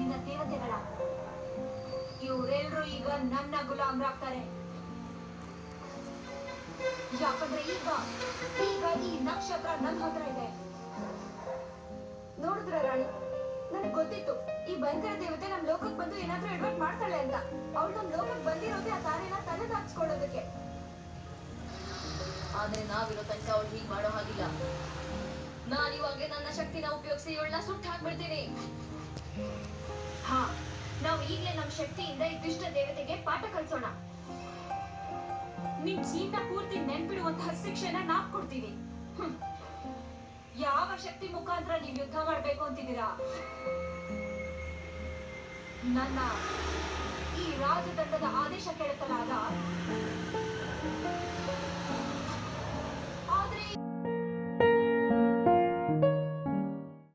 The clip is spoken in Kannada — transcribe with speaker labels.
Speaker 1: ನಿನ್ನ ದೇವತೆಗಳ. ಇವರೆಲ್ಲರೂ ಈಗ ನನ್ನ ಗುಲಾಮರಾಗ್ತಾರೆ. ಯಾಕಂದ್ರೆ ಈಗ ಈಗ ಈ ನಕ್ಷತ್ರ ನನ್ನ ಹತ್ರ ಇದೆ. ನೋಡಿದ್ರ ರಾಣಿ? ನನಗ್ ಗೊತ್ತಿತ್ತು, ಈ ಭಯಂಕರ ದೇವತೆ ನಮ್ ಲೋಕಕ್ ಬಂದು ಏನಾದ್ರೂ ಎಡ್ವರ್ಟ್ ಮಾಡ್ತಾಳೆ ಅಂತ. ಅವಳು ನಮ್ ಲೋಕಕ್ ಬಂದಿರೋದೇ ಆ ತಾರೆನ ತಲೆ ಹಾಕ್ಸ್ಕೊಳ್ಳೋದಕ್ಕೆ
Speaker 2: ಆದ್ರೆ ನಾವಿರೋ ತನಕ ಅವ್ಳು ಹೀಗ್ ಮಾಡೋ ಹಾಗಿಲ್ಲ. ನಾನ್ ಇವಾಗ ನನ್ನ ಶಕ್ತಿನ ಉಪಯೋಗಿಸಿ ಇವಳನ್ನ ಸುಟ್ಟು ಹಾಕ್ಬಿಡ್ತೀನಿ.
Speaker 1: ಈಗ್ಲೇ ನಮ್ ಶಕ್ತಿಯಿಂದ ಈ ದುಷ್ಟ ದೇವತೆಗೆ ಪಾಠ ಕಲಿಸೋಣ. ನಿಮ್ ಜೀವನ ಪೂರ್ತಿ ನೆನ್ಪಿಡುವಂತಹ ಶಿಕ್ಷೆನ ನಾವ್ ಕೊಡ್ತೀವಿ. ಯಾವ ಶಕ್ತಿ ಮುಖಾಂತರ ನೀವ್ ಯುದ್ಧ ಮಾಡ್ಬೇಕು ಅಂತಿದ್ದೀರಾ? ನನ್ನ ಈ ರಾಜತಂಡದ ಆದೇಶ ಕೆಳತಲಾದ